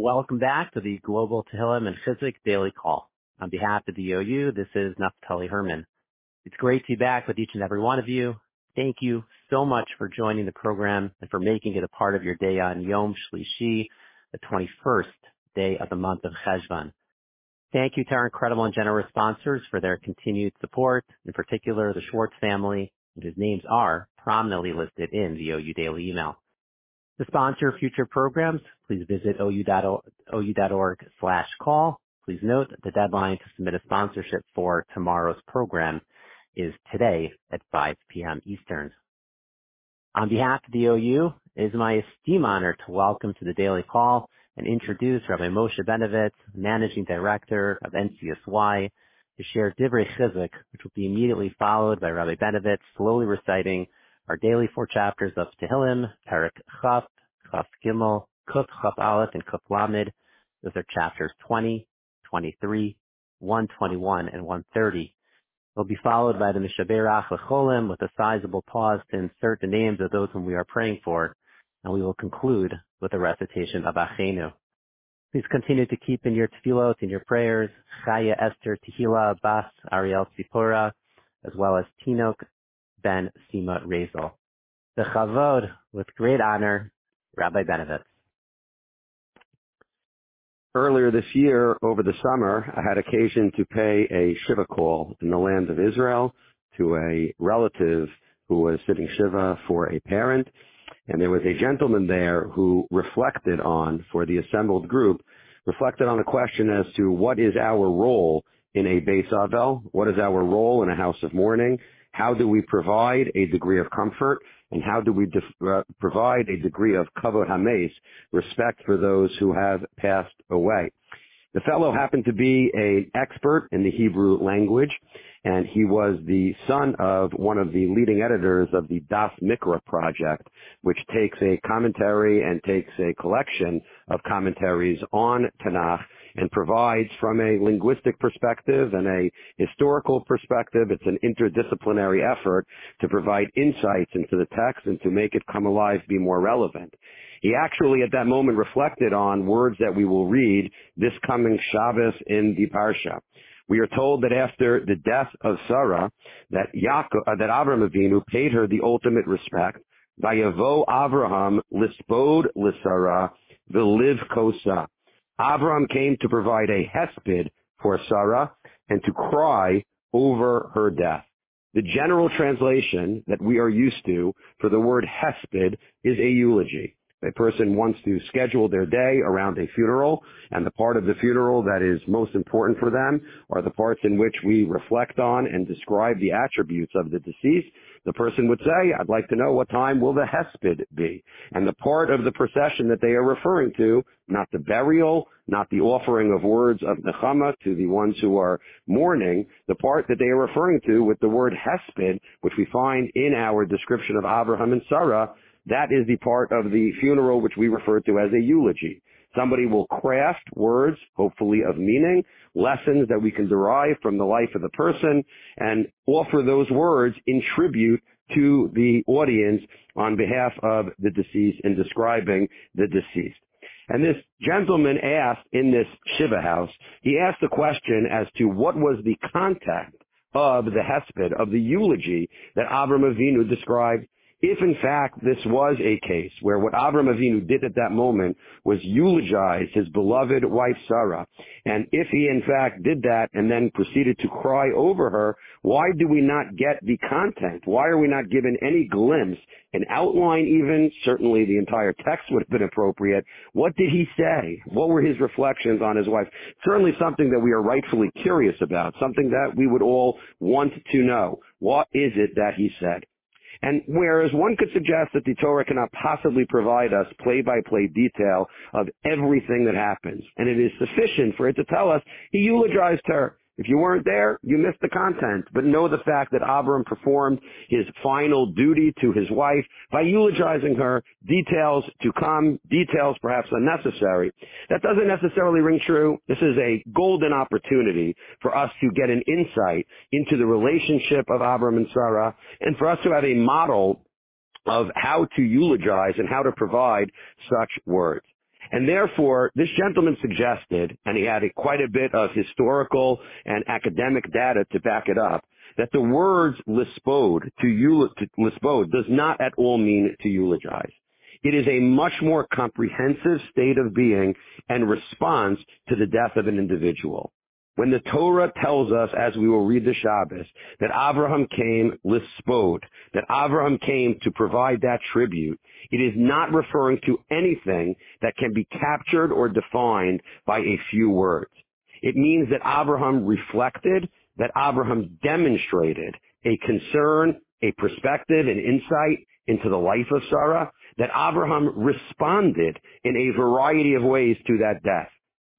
Welcome back to the Global Tehillim and Chizuk Daily Call. On behalf of the OU, this is Naftali Herman. It's great to be back with each and every one of you. Thank you so much for joining the program and for making it a part of your day on Yom Shlishi, the 21st day of the month of Cheshvan. Thank you to our incredible and generous sponsors for their continued support, in particular the Schwartz family, whose names are prominently listed in the OU Daily email. To sponsor future programs, please visit ou.org slash call. Please note that the deadline to submit a sponsorship for tomorrow's program is today at 5 p.m. Eastern. On behalf of the OU, it is my esteemed honor to welcome to the daily call and introduce Rabbi Moshe Benovitz, Managing Director of NCSY, to share Divrei Chizuk, which will be immediately followed by Rabbi Benovitz slowly reciting our daily four chapters of Tehillim, Perek Chaf, Chaf Gimel, Kuf Chaf Aleph, and Kuf Lamed. Those are chapters 20, 23, 121, and 130. They'll be followed by the Mishaberach Lecholim with a sizable pause to insert the names of those whom we are praying for, and we will conclude with a recitation of Achenu. Please continue to keep in your tefillot, in your prayers, Chaya Esther Tehila Bas Ariel Tzipora, as well as Tinok Ben Sima Rezel. The Chavod, with great honor, Rabbi Benovitz. Earlier this year, over the summer, I had occasion to pay a Shiva call in the land of Israel to a relative who was sitting Shiva for a parent. And there was a gentleman there who reflected on, for the assembled group, reflected on a question as to what is our role in a Beis Avel? What is our role in a house of mourning? How do we provide a degree of comfort? And how do we uh, provide a degree of kavod hames, respect for those who have passed away? The fellow happened to be an expert in the Hebrew language, and he was the son of one of the leading editors of the Daf Mikra project, which takes a commentary and takes a collection of commentaries on Tanakh and provides from a linguistic perspective and a historical perspective, it's an interdisciplinary effort to provide insights into the text and to make it come alive, be more relevant. He actually at that moment reflected on words that we will read this coming Shabbos in the Parsha. We are told that after the death of Sarah, that Yaakov, uh, that Avram Avinu paid her the ultimate respect. Vayavo Avraham lispod lisara v'liv kosa. Avram came to provide a hesped for Sarah and to cry over her death. The general translation that we are used to for the word hesped is a eulogy. A person wants to schedule their day around a funeral, and the part of the funeral that is most important for them are the parts in which we reflect on and describe the attributes of the deceased. The person would say, I'd like to know what time will the hesped be? And the part of the procession that they are referring to, not the burial, not the offering of words of nechama to the ones who are mourning, the part that they are referring to with the word hesped, which we find in our description of Abraham and Sarah, that is the part of the funeral which we refer to as a eulogy. Somebody will craft words, hopefully of meaning, lessons that we can derive from the life of the person, and offer those words in tribute to the audience on behalf of the deceased in describing the deceased. And this gentleman asked in this Shiva house, he asked the question as to what was the content of the hesped, of the eulogy that Avram Avinu described if in fact this was a case where what Avram Avinu did at that moment was eulogize his beloved wife Sarah, and if he in fact did that and then proceeded to cry over her, why do we not get the content? Why are we not given any glimpse, an outline even? Certainly the entire text would have been appropriate. What did he say? What were his reflections on his wife? Certainly something that we are rightfully curious about, something that we would all want to know. What is it that he said? And whereas one could suggest that the Torah cannot possibly provide us play-by-play detail of everything that happens, and it is sufficient for it to tell us he eulogized her. If you weren't there, you missed the content. But know the fact that Abram performed his final duty to his wife by eulogizing her, details to come, details perhaps unnecessary. That doesn't necessarily ring true. This is a golden opportunity for us to get an insight into the relationship of Abram and Sarah, and for us to have a model of how to eulogize and how to provide such words. And therefore, this gentleman suggested, and he had quite a bit of historical and academic data to back it up, that the words lispode to, eul- to lispode does not at all mean to eulogize. It is a much more comprehensive state of being and response to the death of an individual. When the Torah tells us, as we will read the Shabbos, that Abraham came lispod, that Abraham came to provide that tribute, it is not referring to anything that can be captured or defined by a few words. It means that Abraham reflected, that Abraham demonstrated a concern, a perspective, an insight into the life of Sarah, that Abraham responded in a variety of ways to that death.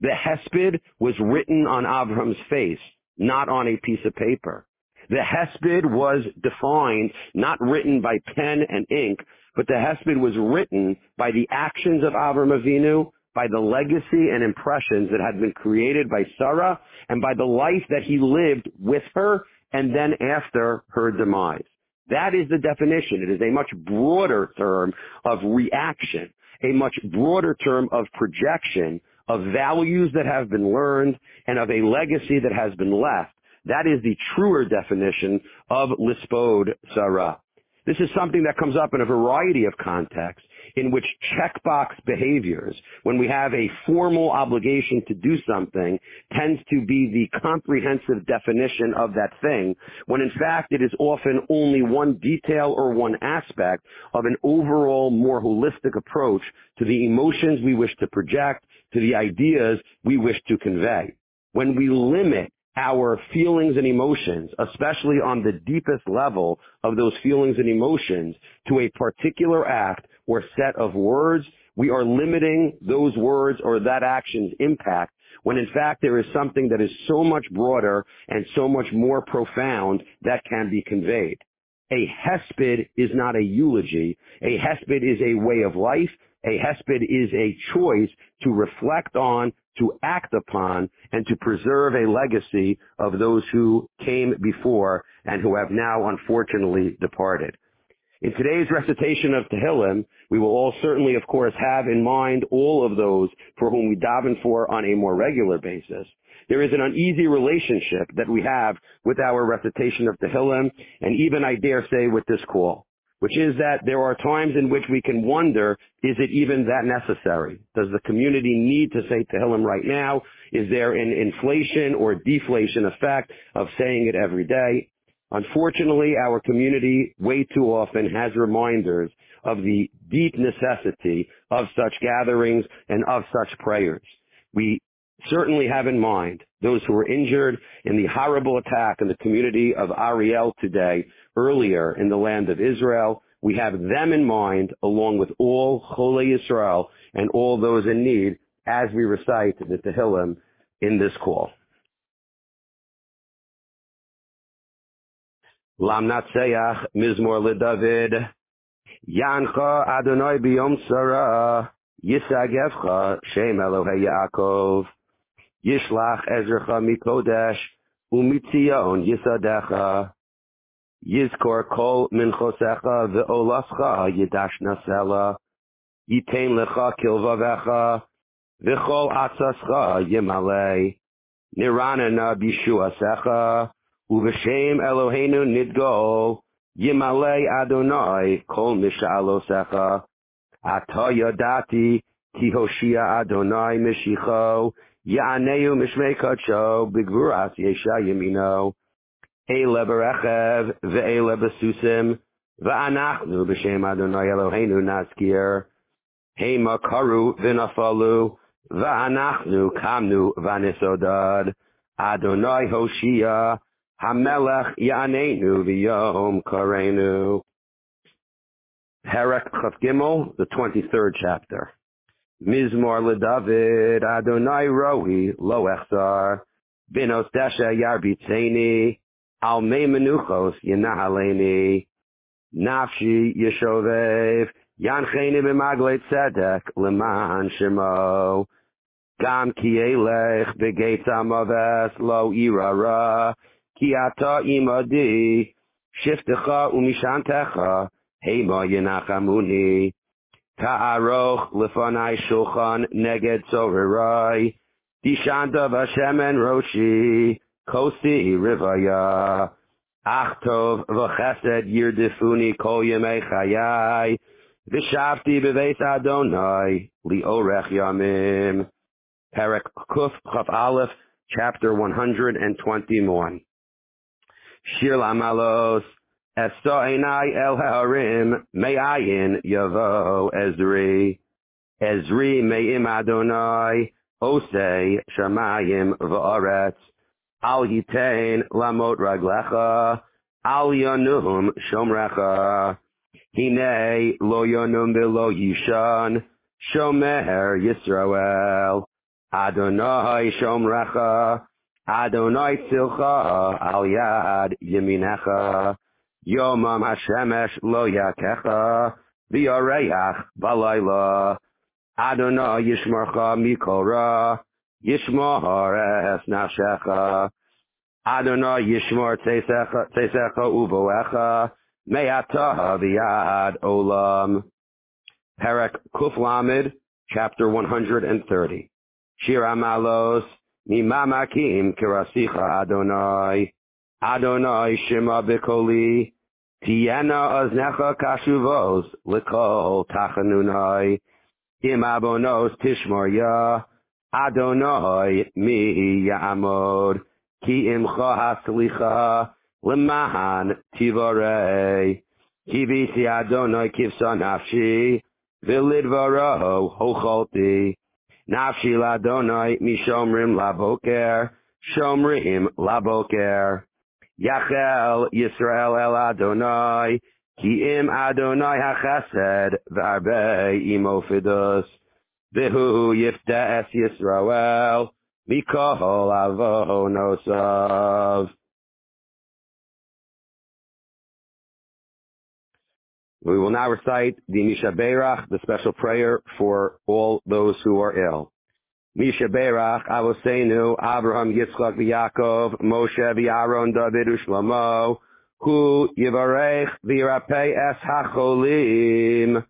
The hesped was written on Avram's face, not on a piece of paper. The hesped was defined, not written by pen and ink, but the hesped was written by the actions of Avram Avinu, by the legacy and impressions that had been created by Sarah, and by the life that he lived with her and then after her demise. That is the definition. It is a much broader term of reaction, a much broader term of projection of values that have been learned and of a legacy that has been left. That is the truer definition of lispod sarah. This is something that comes up in a variety of contexts in which checkbox behaviors, when we have a formal obligation to do something, tends to be the comprehensive definition of that thing, when in fact it is often only one detail or one aspect of an overall more holistic approach to the emotions we wish to project, to the ideas we wish to convey. When we limit our feelings and emotions, especially on the deepest level of those feelings and emotions, to a particular act or set of words, we are limiting those words or that action's impact when in fact there is something that is so much broader and so much more profound that can be conveyed. A hesped is not a eulogy. A hesped is a way of life. A hesped is a choice to reflect on, to act upon, and to preserve a legacy of those who came before and who have now unfortunately departed. In today's recitation of Tehillim, we will all certainly, of course, have in mind all of those for whom we daven for on a more regular basis. There is an uneasy relationship that we have with our recitation of Tehillim, and even, I dare say, with this call, which is that there are times in which we can wonder, is it even that necessary? Does the community need to say Tehillim right now? Is there an inflation or deflation effect of saying it every day? Unfortunately, our community way too often has reminders of the deep necessity of such gatherings and of such prayers. We certainly have in mind those who were injured in the horrible attack in the community of Ariel today, earlier in the land of Israel. We have them in mind along with all Chole Israel and all those in need as we recite the Tehillim in this call. Lamnatseach Mizmor LeDavid Yancha Adonai Biyom Sarah Yisagevcha Shem Elohei Yaakov Yishlach Ezrecha Mikodesh Umitzion Yisadecha Yizkor Kol Minchosecha Ve'olascha Yidash Nasela Yitain Lecha Kilvavecha V'chol Atzascha Yimalei Niranana Bishuasecha Uv'shem Eloheinu nidgol, Yimalei Adonai kol mishalosecha. Ata yadati ki Hoshia Adonai mishicho, Ya'aneu mishmei kadsho, B'gvuras yesha yamino. Eile berechev, ve'eile besusim, Va'anachnu b'shem Adonai Eloheinu naskir. Hema karu v'nafalu, Va'anachnu kamnu v'anisodad. Adonai Hoshia, Hamelech Yanenu V'Yom Karenu. Perek Chav Gimel, the 23rd chapter. Mizmor LeDavid Adonai Rohi Lo Echzar. Binos Desha Yarbitzeni Al Me Menuchos Yenahaleni. Nafshi Yeshovev Yancheni B'Magleit Tzedek Leman Shemo. Gam Ki Elech B'Geitz Amaves Lo Irara. כי אתה עמדי, שבטך ומשענתך, המה ינחמוני. Ta'aroch lefanai shulchan neged soverai. Dishanta v'shemen roshi. Kosi rivaya. Achtov v'chesed yirdifuni kol yemei chayai. V'shavti b'veis Adonai li'orech yamim. Perek Kuf Chaf Aleph, chapter 121. Shir Lamalos, Esto Einai El Ha'arim, Me'ayin Yavo Ezri. Ezri Me'im Adonai, Osei Shamayim V'aretz. Al Yitain Lamot Raglecha, Al Yonum Shomrecha. Hine Lo Yonum V'lo Yishan, Shomer Yisrael. Adonai Shomrecha, Adonai Tzilcha, Al Yad Yeminecha, Yomam Hashemesh Lo Yakecha, V'yareach Balayla, Adonai Yishmarcha Mikol Ra, Yishmar Es Nafshecha, Adonai Yishmar Teisecha Uvoecha, Me'ata V'yad Olam. Perek Kuf Lamed, chapter 130. Shir Amalos, Mimamakim Kirasicha Adonai, Adonai Shema Bikoli, Di yena az nakalkash vos, vi kol takhenun ay, im abo nos tishmar ya, i don no mit ya amor, ki im kha aft vi kha, vi mahn ti vore ki vi ti i don no keep son af shi, vi shomrim laboke, Yachel Yisrael el Adonai, ki im Adonai hachesed, v'arbe imofidus. Vihu yifta es Yisrael, mikol avonosav. We will now recite the Misha Beirach, the special prayer for all those who are ill. Misha Beirach, Avoseinu, Abraham, Yitzchak, Yaakov, Moshe, Aaron, David, Ushlomo, Hu Yivarech, V'yirapei Es HaCholim.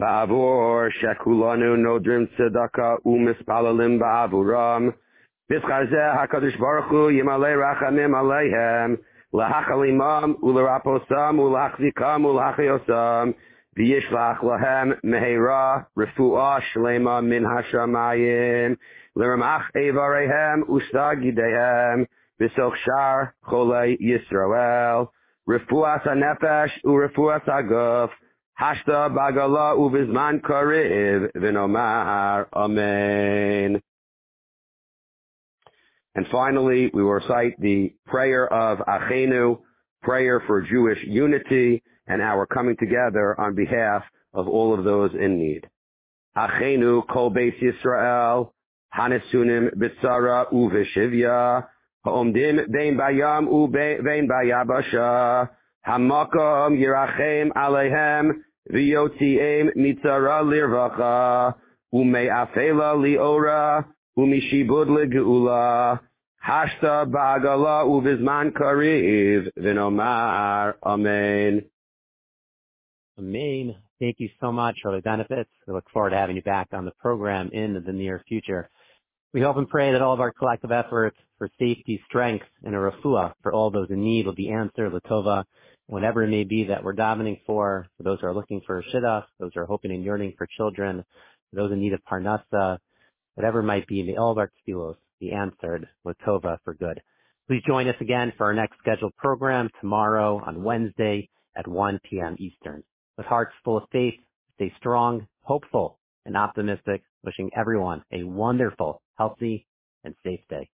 Ba'avur shekulanu nodrim tzedaka umispalalim ba'avuram. Bizkharze ha-Kadosh Baruch Hu yimalei rachamim aleihem. Lahachalimam ularaposam ulachzikam ulachiosam. Vyishlach lahem mehera refuah shlema min ha-shamayim. Lirmach evarehem ustagideyem. Bisok shar cholei Yisrael. Refuah sa-nefesh urefuah Hashta bagala uvizman kariv v'nomar amen. And finally, we will recite the prayer of Achenu, prayer for Jewish unity and our coming together on behalf of all of those in need. Achenu kol beis Yisrael, hanesunim bitsara uveshivya, ha'omdim bein bayam ubein bayabasha, hamakom yirachem aleihem, hashta ba'agala uvizman kariv, v'nomar, amen. Amen. Thank you so much Rabbi Benovitz. We look forward to having you back on the program in the near future. We hope and pray that all of our collective efforts for safety, strength, and a refuah for all those in need will be answered, Latova, whatever it may be that we're davening for, for those who are looking for shidduch, those who are hoping and yearning for children, for those in need of parnasa, whatever it might be, may all of our tefillos be answered, Latova, for good. Please join us again for our next scheduled program tomorrow on Wednesday at 1 p.m. Eastern. With hearts full of faith, stay strong, hopeful, and optimistic, wishing everyone a wonderful, healthy, and safe day.